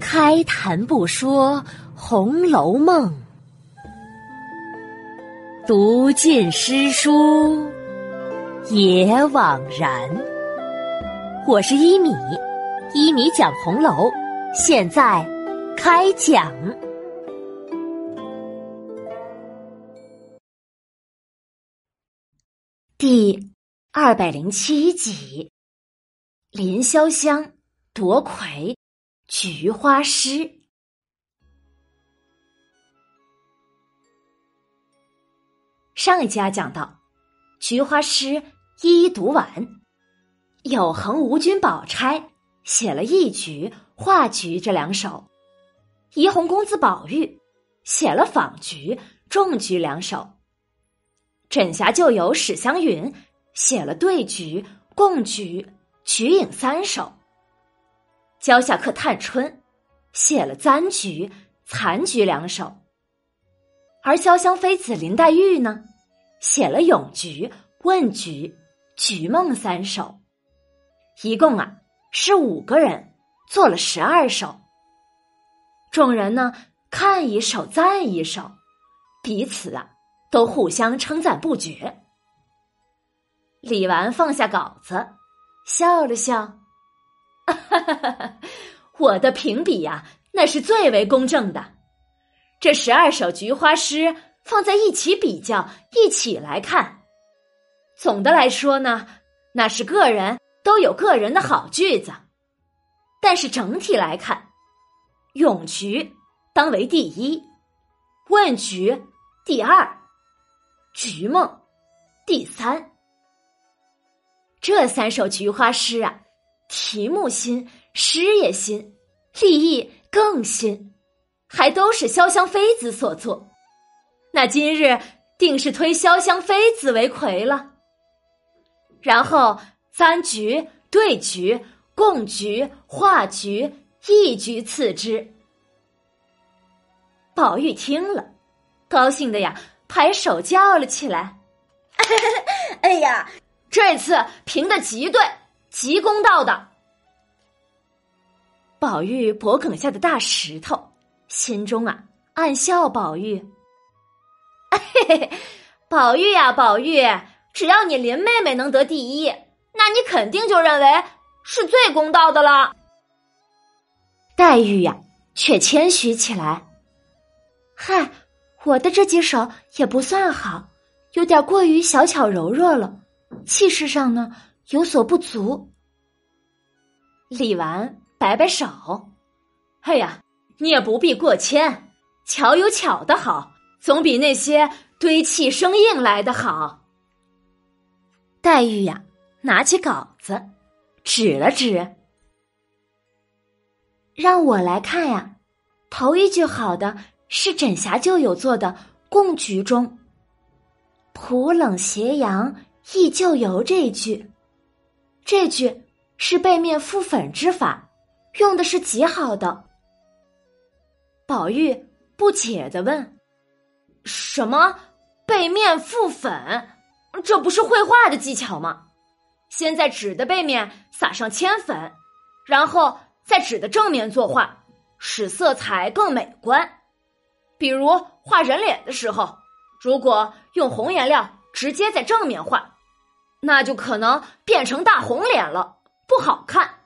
开谈不说《红楼梦》，读尽诗书也枉然。我是一米，一米讲红楼，现在开讲。第二百零七集，林潇湘夺魁，菊花诗。上一家讲到，菊花诗一一读完，有恒无君宝钗写了一局、画局这两首，怡红公子宝玉写了仿局、重局两首。枕霞旧友史湘云写了对局、共局、局影三首。蕉下客探春写了簪菊、残菊两首。而潇湘妃子林黛玉呢，写了咏菊、问菊》《菊梦三首。一共啊是五个人做了十二首。众人呢看一首赞一首，彼此啊。都互相称赞不绝。李纨放下稿子，笑了笑：“哈哈哈哈我的评比呀，那是最为公正的。这十二首菊花诗放在一起比较，一起来看，总的来说呢，那是个人都有个人的好句子。但是整体来看，咏菊当为第一，问菊第二。”菊梦，第三。这三首菊花诗啊，题目新，诗也新，立意更新，还都是潇湘妃子所作。那今日定是推潇湘妃子为魁了。然后三局、对局、共局、画局，一局次之。宝玉听了，高兴的呀。拍手叫了起来：“ 哎呀，这次评的极对，极公道的。”宝玉脖梗下的大石头，心中啊暗笑：“宝玉，嘿嘿，宝玉呀，宝玉，只要你林妹妹能得第一，那你肯定就认为是最公道的了。”黛玉呀，却谦虚起来：“嗨。”我的这几首也不算好，有点过于小巧柔弱了，气势上呢有所不足。李纨摆摆手：“哎呀，你也不必过谦，巧有巧的好，总比那些堆砌生硬来的好。”黛玉呀，拿起稿子，指了指：“让我来看呀，头一句好的。”是枕霞旧友做的贡菊中“普冷斜阳忆旧游”这一句，这句是背面覆粉之法，用的是极好的。宝玉不解的问：“什么背面覆粉？这不是绘画的技巧吗？先在纸的背面撒上铅粉，然后在纸的正面作画，使色彩更美观。”比如画人脸的时候，如果用红颜料直接在正面画，那就可能变成大红脸了，不好看。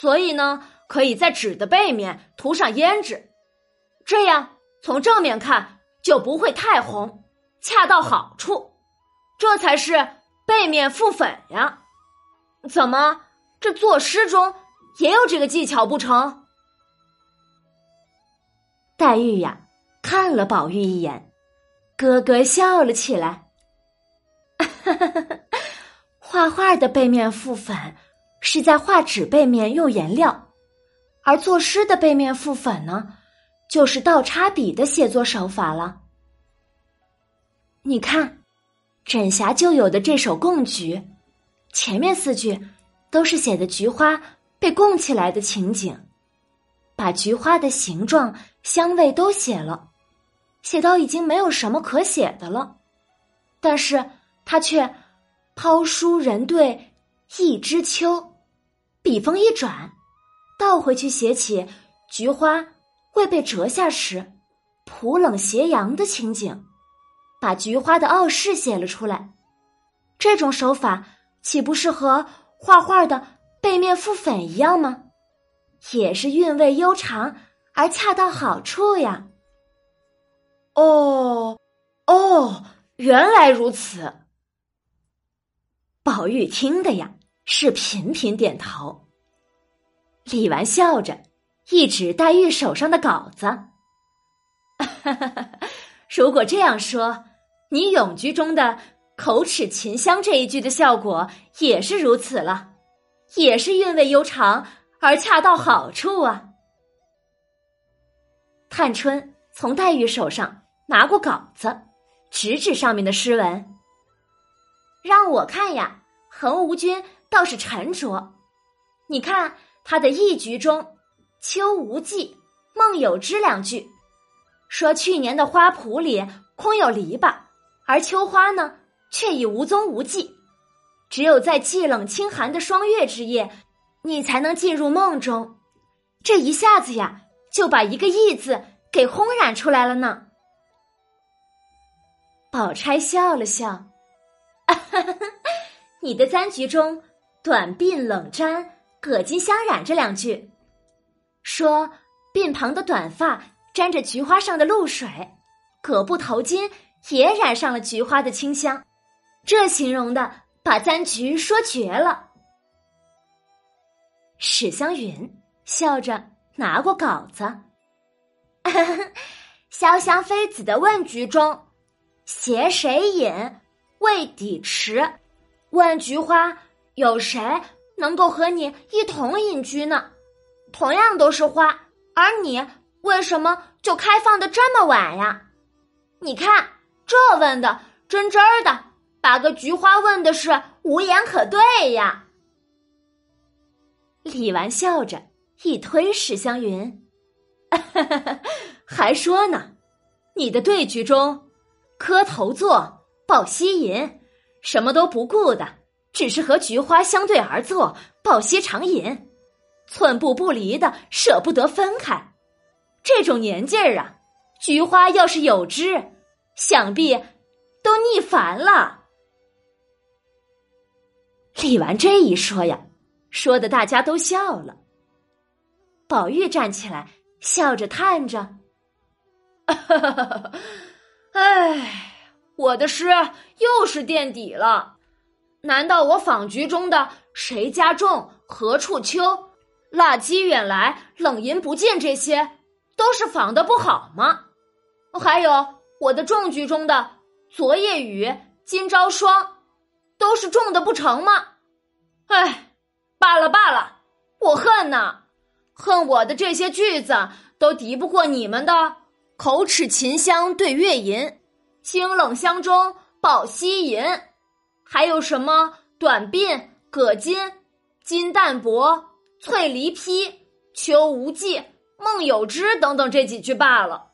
所以呢，可以在纸的背面涂上胭脂，这样从正面看就不会太红，恰到好处。这才是背面覆粉呀！怎么，这作诗中也有这个技巧不成？黛玉呀。看了宝玉一眼，咯咯笑了起来。画画的背面覆粉是在画纸背面用颜料，而作诗的背面覆粉呢，就是倒插笔的写作手法了。你看，枕霞旧有的这首贡菊，前面四句都是写的菊花被供起来的情景，把菊花的形状、香味都写了。写到已经没有什么可写的了，但是他却抛书人对一枝秋，笔锋一转，倒回去写起菊花未被折下时，普冷斜阳的情景，把菊花的傲世写了出来。这种手法岂不是和画画的背面覆粉一样吗？也是韵味悠长而恰到好处呀。哦，哦，原来如此。宝玉听的呀，是频频点头。李纨笑着，一指黛玉手上的稿子：“ 如果这样说，你咏菊中的‘口齿琴香’这一句的效果也是如此了，也是韵味悠长而恰到好处啊。”探春从黛玉手上拿过稿子，指指上面的诗文：“让我看呀，横无君倒是沉着，你看。”他的一局中，“秋无忌，梦有之”两句，说去年的花圃里空有篱笆，而秋花呢，却已无踪无迹。只有在寂冷清寒的霜月之夜，你才能进入梦中。这一下子呀，就把一个“意”字给烘染出来了呢。宝钗笑了笑：“ 你的簪局中，短鬓冷沾。”葛巾相染这两句，说鬓旁的短发沾着菊花上的露水，葛布头巾也染上了菊花的清香，这形容的把簪菊说绝了。史湘云笑着拿过稿子，潇湘妃子的问局中，携谁饮未抵迟？问菊花有谁？能够和你一同隐居呢？同样都是花，而你为什么就开放的这么晚呀？你看这问的真真儿的，把个菊花问的是无言可对呀。李纨笑着一推史湘云，还说呢，你的对局中磕头坐抱膝吟，什么都不顾的。只是和菊花相对而坐，抱膝长吟，寸步不离的，舍不得分开。这种年纪儿啊，菊花要是有知，想必都腻烦了。李纨这一说呀，说的大家都笑了。宝玉站起来，笑着叹着：“ 哎，我的诗又是垫底了。”难道我访菊中的“谁家种何处秋，蜡鸡远来冷饮不见”这些，都是仿的不好吗？还有我的种菊中的“昨夜雨，今朝霜”，都是种的不成吗？哎，罢了罢了，我恨呐，恨我的这些句子都敌不过你们的“口齿琴香对月吟，清冷香中抱膝吟”。还有什么短鬓葛巾金淡泊翠梨披秋无忌梦有之等等这几句罢了。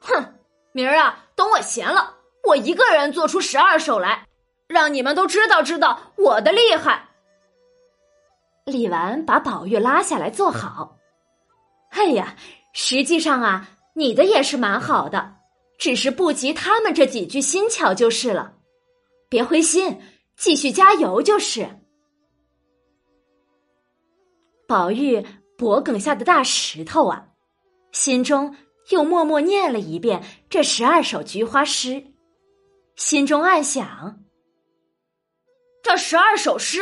哼，明儿啊，等我闲了，我一个人做出十二首来，让你们都知道知道我的厉害。李纨把宝玉拉下来坐好。哎呀，实际上啊，你的也是蛮好的，只是不及他们这几句新巧就是了。别灰心。继续加油就是。宝玉脖梗下的大石头啊，心中又默默念了一遍这十二首菊花诗，心中暗想：这十二首诗，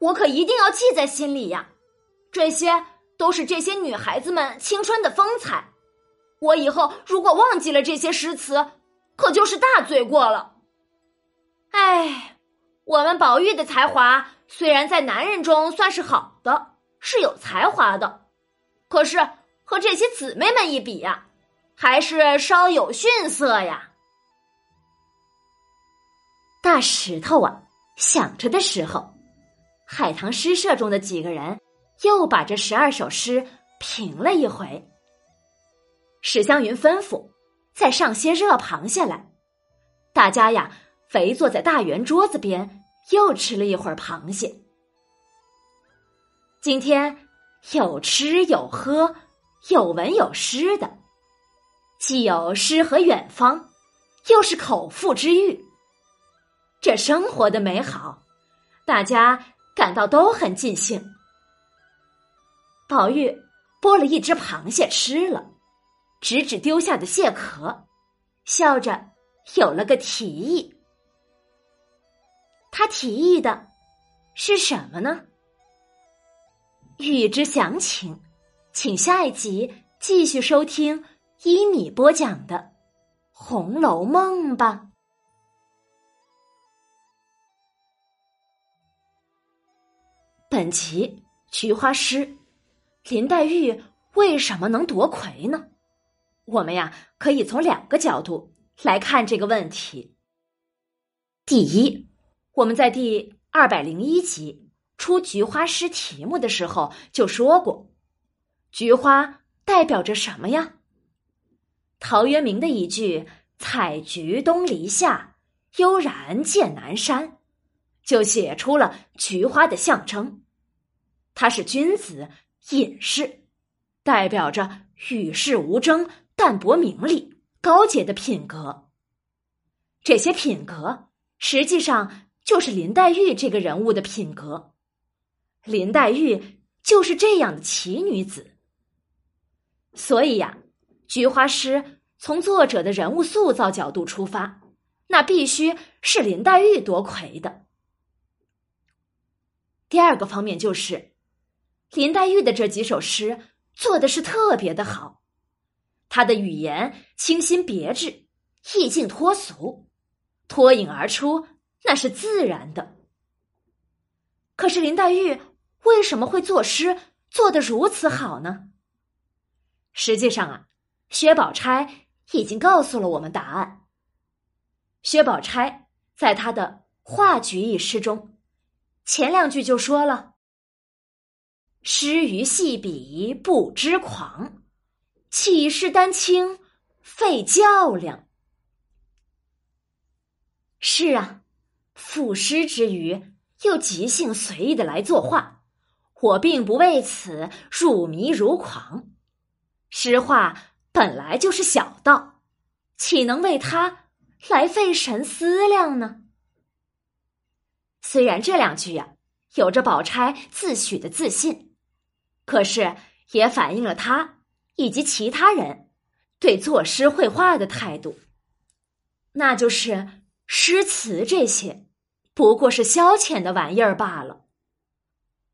我可一定要记在心里呀！这些都是这些女孩子们青春的风采，我以后如果忘记了这些诗词，可就是大罪过了。哎。我们宝玉的才华虽然在男人中算是好的，是有才华的，可是和这些姊妹们一比呀，还是稍有逊色呀。大石头啊，想着的时候，海棠诗社中的几个人又把这十二首诗评了一回。史湘云吩咐再上些热螃蟹来，大家呀。肥坐在大圆桌子边，又吃了一会儿螃蟹。今天有吃有喝，有文有诗的，既有诗和远方，又是口腹之欲。这生活的美好，大家感到都很尽兴。宝玉剥了一只螃蟹吃了，指指丢下的蟹壳，笑着有了个提议。他提议的是什么呢？欲知详情，请下一集继续收听一米播讲的《红楼梦》吧。本集菊花诗，林黛玉为什么能夺魁呢？我们呀，可以从两个角度来看这个问题。第一，我们在第二百零一集。出菊花诗题目的时候就说过，菊花代表着什么呀？陶渊明的一句“采菊东篱下，悠然见南山”，就写出了菊花的象征。它是君子隐士，代表着与世无争、淡泊名利、高洁的品格。这些品格实际上就是林黛玉这个人物的品格。林黛玉就是这样的奇女子，所以呀，菊花诗从作者的人物塑造角度出发，那必须是林黛玉夺魁的。第二个方面就是，林黛玉的这几首诗做的是特别的好，她的语言清新别致，意境脱俗，脱颖而出，那是自然的。可是林黛玉。为什么会作诗做得如此好呢？实际上啊，薛宝钗已经告诉了我们答案。薛宝钗在他的《画菊》一诗中，前两句就说了：“诗于细笔不知狂，岂是丹青费较量。”是啊，赋诗之余又即兴随意的来作画。我并不为此入迷如狂，诗画本来就是小道，岂能为他来费神思量呢？虽然这两句呀有着宝钗自诩的自信，可是也反映了他以及其他人对作诗绘画的态度，那就是诗词这些不过是消遣的玩意儿罢了。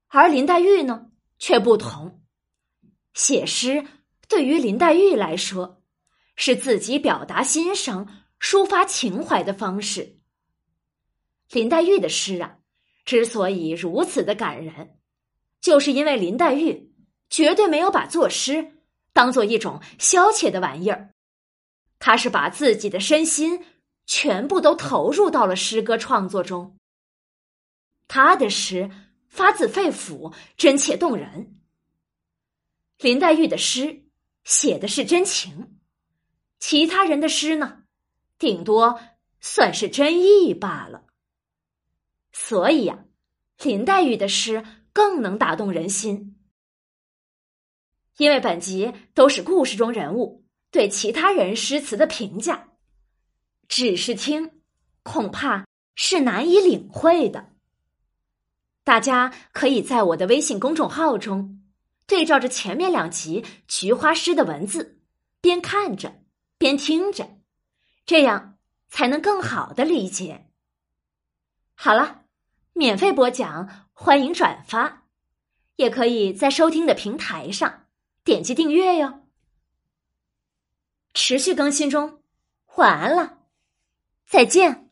而林黛玉呢，却不同。写诗对于林黛玉来说，是自己表达心声、抒发情怀的方式。林黛玉的诗啊，之所以如此的感人，就是因为林黛玉绝对没有把作诗当做一种消遣的玩意儿，她是把自己的身心全部都投入到了诗歌创作中。他的诗。发自肺腑，真切动人。林黛玉的诗写的是真情，其他人的诗呢，顶多算是真意罢了。所以呀，林黛玉的诗更能打动人心。因为本集都是故事中人物对其他人诗词的评价，只是听，恐怕是难以领会的。大家可以在我的微信公众号中对照着前面两集菊花诗的文字，边看着边听着，这样才能更好的理解。好了，免费播讲，欢迎转发，也可以在收听的平台上点击订阅哟。持续更新中，晚安了，再见。